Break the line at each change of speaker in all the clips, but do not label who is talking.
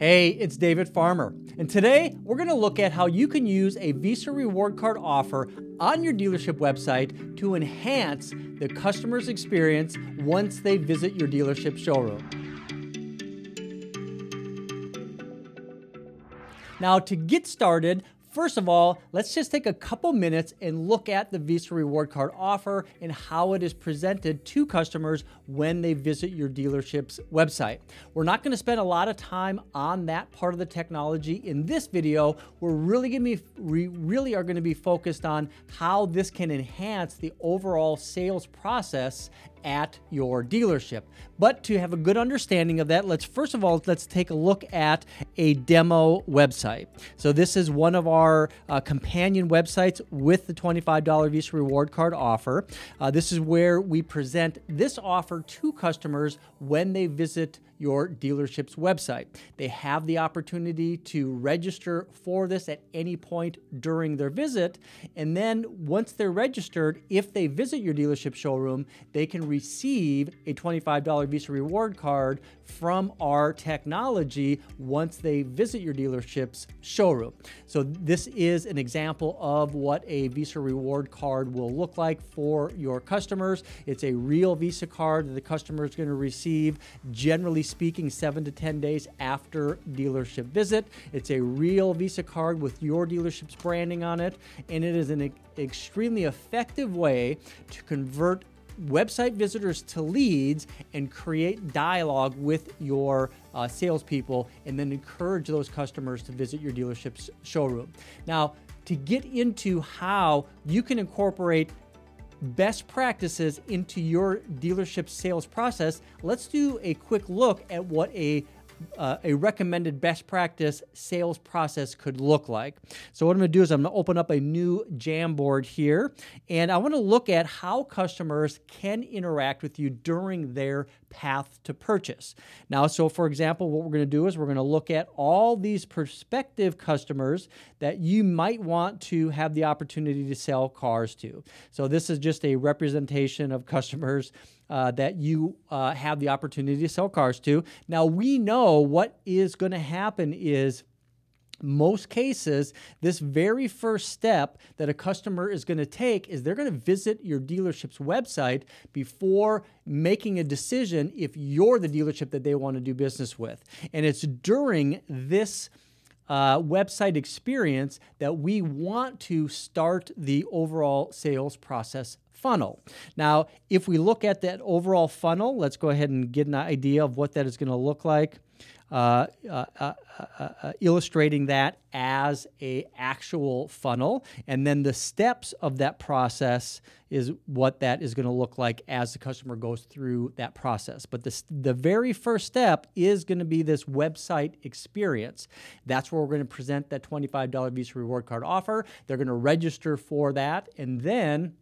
Hey, it's David Farmer, and today we're going to look at how you can use a Visa reward card offer on your dealership website to enhance the customer's experience once they visit your dealership showroom. Now, to get started, First of all, let's just take a couple minutes and look at the Visa Reward Card offer and how it is presented to customers when they visit your dealership's website. We're not going to spend a lot of time on that part of the technology in this video. We're really going to be we really are going to be focused on how this can enhance the overall sales process at your dealership. But to have a good understanding of that, let's first of all let's take a look at a demo website. So this is one of our uh, companion websites with the $25 Visa reward card offer. Uh, this is where we present this offer to customers when they visit your dealership's website. They have the opportunity to register for this at any point during their visit. And then once they're registered, if they visit your dealership showroom, they can receive a $25 Visa reward card from our technology once they visit your dealership's showroom. So this is an example of what a Visa reward card will look like for your customers. It's a real Visa card that the customer is going to receive generally speaking, seven to 10 days after dealership visit. It's a real Visa card with your dealership's branding on it, and it is an extremely effective way to convert website visitors to leads and create dialogue with your uh, salespeople and then encourage those customers to visit your dealership's showroom. Now, to get into how you can incorporate best practices into your dealership sales process, let's do a quick look at what a uh, a recommended best practice sales process could look like. So, what I'm going to do is I'm going to open up a new Jamboard here, and I want to look at how customers can interact with you during their path to purchase. Now, so for example, what we're going to do is we're going to look at all these prospective customers that you might want to have the opportunity to sell cars to. So, this is just a representation of customers uh, that you uh, have the opportunity to sell cars to. Now, we know what is going to happen is most cases, this very first step that a customer is going to take is they're going to visit your dealership's website before making a decision if you're the dealership that they want to do business with. And it's during this uh, website experience that we want to start the overall sales process funnel. Now, if we look at that overall funnel, let's go ahead and get an idea of what that is going to look like. Uh, uh, uh, uh, uh, illustrating that as a actual funnel. And then the steps of that process is what that is going to look like as the customer goes through that process. But the, the very first step is going to be this website experience. That's where we're going to present that $25 visa reward card offer. They're going to register for that and then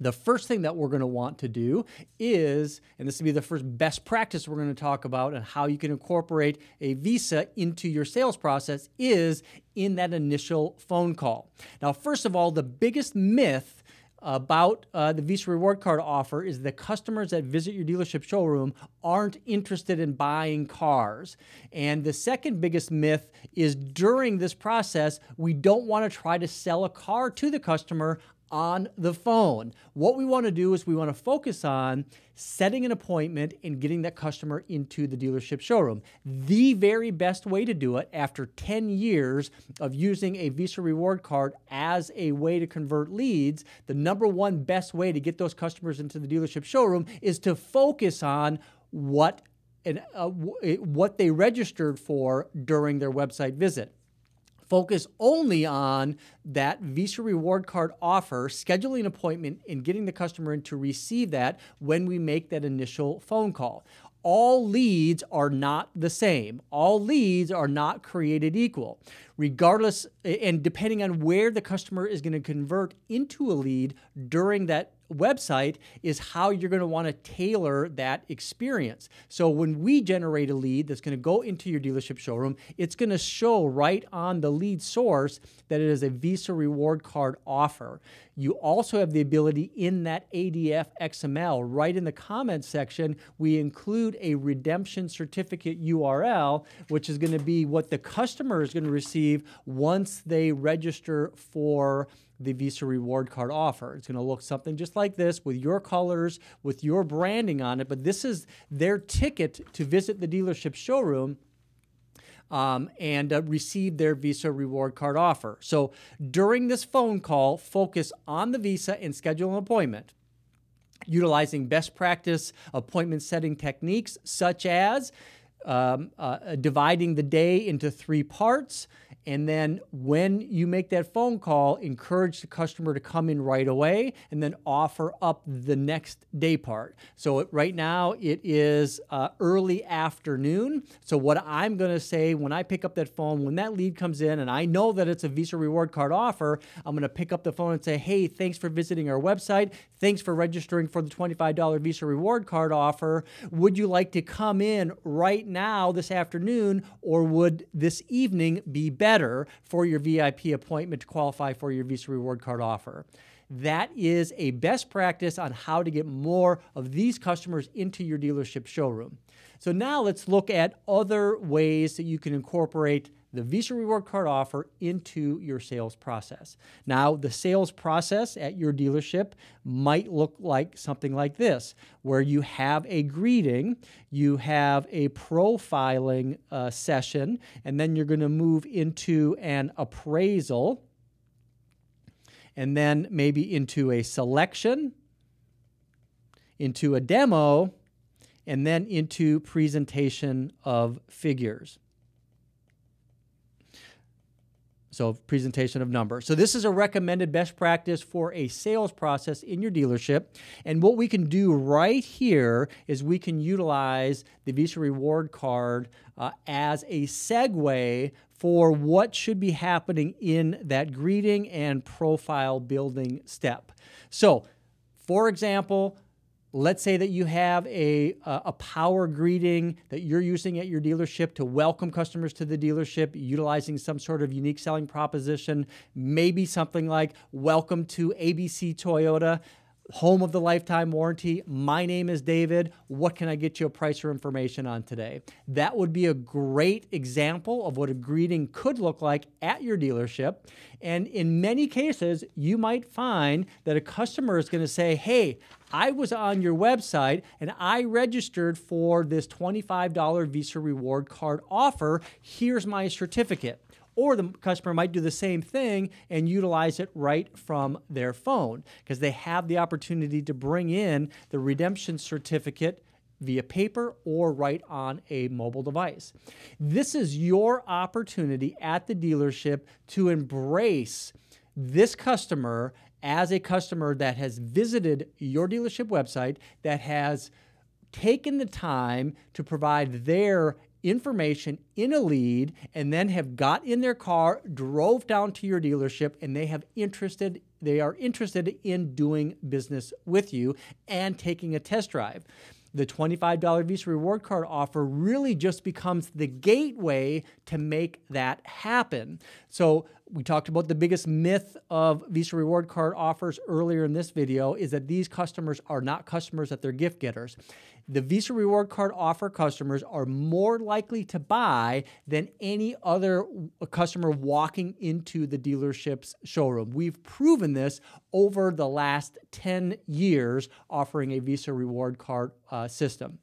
the first thing that we're going to want to do is, and this will be the first best practice we're going to talk about and how you can incorporate a visa into your sales process, is in that initial phone call. Now, first of all, the biggest myth about uh, the Visa reward card offer is the customers that visit your dealership showroom aren't interested in buying cars. And the second biggest myth is during this process, we don't want to try to sell a car to the customer on the phone. What we want to do is we want to focus on setting an appointment and getting that customer into the dealership showroom. The very best way to do it after 10 years of using a Visa reward card as a way to convert leads, the number one best way to get those customers into the dealership showroom is to focus on what and uh, what they registered for during their website visit focus only on that Visa reward card offer, scheduling an appointment, and getting the customer in to receive that when we make that initial phone call. All leads are not the same. All leads are not created equal. Regardless, and depending on where the customer is going to convert into a lead during that website is how you're going to want to tailor that experience. So when we generate a lead that's going to go into your dealership showroom, it's going to show right on the lead source that it is a Visa reward card offer. You also have the ability in that ADF XML, right in the comments section, we include a redemption certificate URL, which is going to be what the customer is going to receive once they register for the Visa reward card offer. It's going to look something just like this with your colors, with your branding on it, but this is their ticket to visit the dealership showroom. Um, and uh, receive their Visa reward card offer. So during this phone call, focus on the Visa and schedule an appointment utilizing best practice appointment setting techniques such as um, uh, dividing the day into three parts, and then when you make that phone call, encourage the customer to come in right away and then offer up the next day part. So it, right now it is uh, early afternoon. So what I'm going to say when I pick up that phone, when that lead comes in and I know that it's a Visa reward card offer, I'm going to pick up the phone and say, hey, thanks for visiting our website. Thanks for registering for the $25 Visa reward card offer. Would you like to come in right now this afternoon or would this evening be better? For your VIP appointment to qualify for your Visa reward card offer. That is a best practice on how to get more of these customers into your dealership showroom. So now let's look at other ways that you can incorporate the Visa Reward Card offer into your sales process. Now, the sales process at your dealership might look like something like this, where you have a greeting, you have a profiling uh, session, and then you're going to move into an appraisal, and then maybe into a selection, into a demo, and then into presentation of figures. So, presentation of numbers. So, this is a recommended best practice for a sales process in your dealership. And what we can do right here is we can utilize the Visa Reward Card uh, as a segue for what should be happening in that greeting and profile building step. So, for example, Let's say that you have a, a power greeting that you're using at your dealership to welcome customers to the dealership, utilizing some sort of unique selling proposition. Maybe something like, Welcome to ABC Toyota home of the lifetime warranty. My name is David. What can I get you a price or information on today? That would be a great example of what a greeting could look like at your dealership. And in many cases, you might find that a customer is going to say, Hey, I was on your website and I registered for this $25 Visa reward card offer. Here's my certificate. Or the customer might do the same thing and utilize it right from their phone because they have the opportunity to bring in the redemption certificate via paper or right on a mobile device. This is your opportunity at the dealership to embrace this customer as a customer that has visited your dealership website, that has taken the time to provide their information in a lead and then have got in their car, drove down to your dealership and they have interested they are interested in doing business with you and taking a test drive. The $25 Visa reward card offer really just becomes the gateway to make that happen. So, we talked about the biggest myth of Visa reward card offers earlier in this video is that these customers are not customers that they're gift getters. The Visa reward card offer customers are more likely to buy than any other customer walking into the dealership's showroom. We've proven this over the last 10 years offering a Visa reward card uh, system.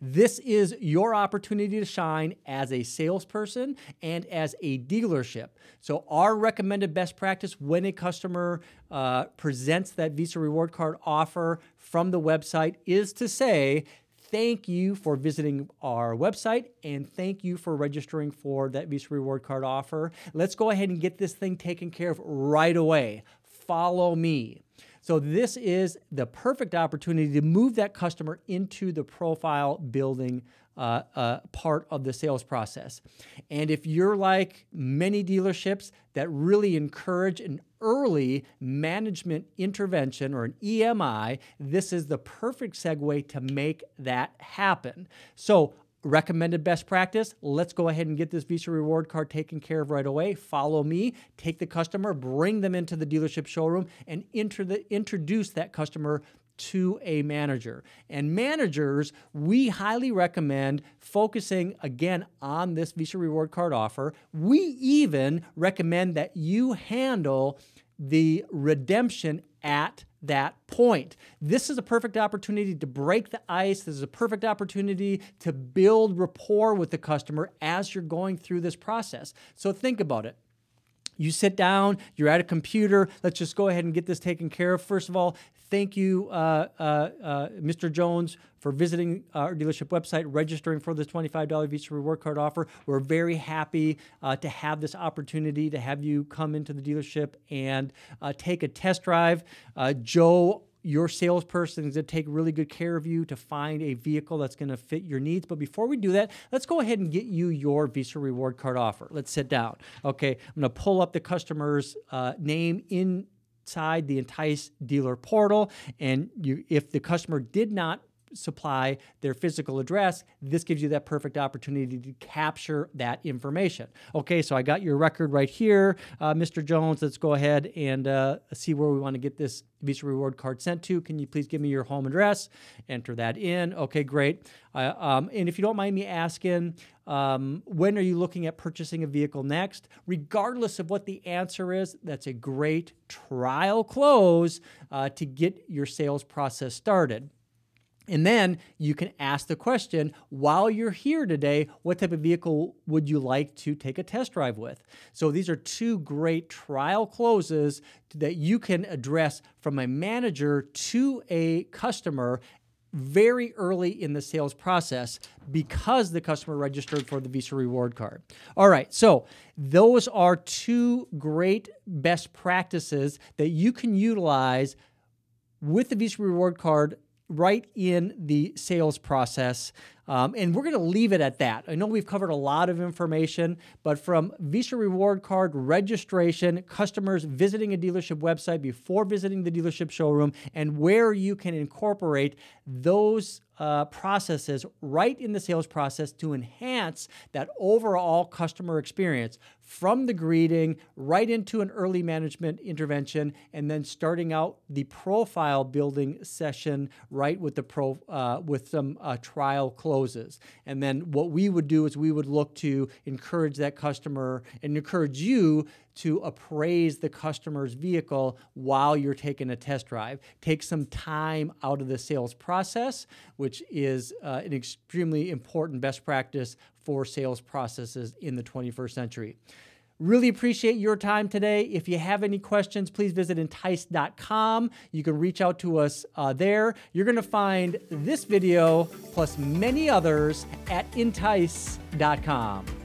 This is your opportunity to shine as a salesperson and as a dealership. So, our recommended best practice when a customer uh, presents that Visa reward card offer from the website is to say, Thank you for visiting our website and thank you for registering for that Visa reward card offer. Let's go ahead and get this thing taken care of right away. Follow me. So this is the perfect opportunity to move that customer into the profile building uh, uh, part of the sales process. And if you're like many dealerships that really encourage an early management intervention or an EMI, this is the perfect segue to make that happen. So, recommended best practice let's go ahead and get this visa reward card taken care of right away follow me take the customer bring them into the dealership showroom and the, introduce that customer to a manager. And managers, we highly recommend focusing again on this Visa reward card offer. We even recommend that you handle the redemption at that point. This is a perfect opportunity to break the ice. This is a perfect opportunity to build rapport with the customer as you're going through this process. So think about it. You sit down, you're at a computer. Let's just go ahead and get this taken care of. First of all, thank you, uh, uh, uh, Mr. Jones, for visiting our dealership website, registering for this $25 Visa Reward Card offer. We're very happy uh, to have this opportunity to have you come into the dealership and uh, take a test drive. Uh, Joe your salesperson is going to take really good care of you to find a vehicle that's going to fit your needs. But before we do that, let's go ahead and get you your Visa reward card offer. Let's sit down. Okay, I'm going to pull up the customer's uh, name inside the Entice dealer portal, and you, if the customer did not supply their physical address, this gives you that perfect opportunity to capture that information. Okay, so I got your record right here, uh, Mr. Jones. Let's go ahead and uh, see where we want to get this Visa reward card sent to. Can you please give me your home address? Enter that in. Okay, great. Uh, um, and if you don't mind me asking, um, when are you looking at purchasing a vehicle next? Regardless of what the answer is, that's a great trial close uh, to get your sales process started. And then you can ask the question while you're here today, what type of vehicle would you like to take a test drive with? So these are two great trial closes that you can address from a manager to a customer very early in the sales process because the customer registered for the Visa reward card. All right, so those are two great best practices that you can utilize with the Visa reward card right in the sales process. Um, and we're going to leave it at that. I know we've covered a lot of information, but from Visa Reward Card registration, customers visiting a dealership website before visiting the dealership showroom, and where you can incorporate those uh, processes right in the sales process to enhance that overall customer experience from the greeting right into an early management intervention and then starting out the profile building session right with the pro uh, with some uh, trial closes and then what we would do is we would look to encourage that customer and encourage you to appraise the customer's vehicle while you're taking a test drive. Take some time out of the sales process, which is uh, an extremely important best practice for sales processes in the 21st century. Really appreciate your time today. If you have any questions, please visit entice.com. You can reach out to us uh, there. You're going to find this video plus many others at entice.com.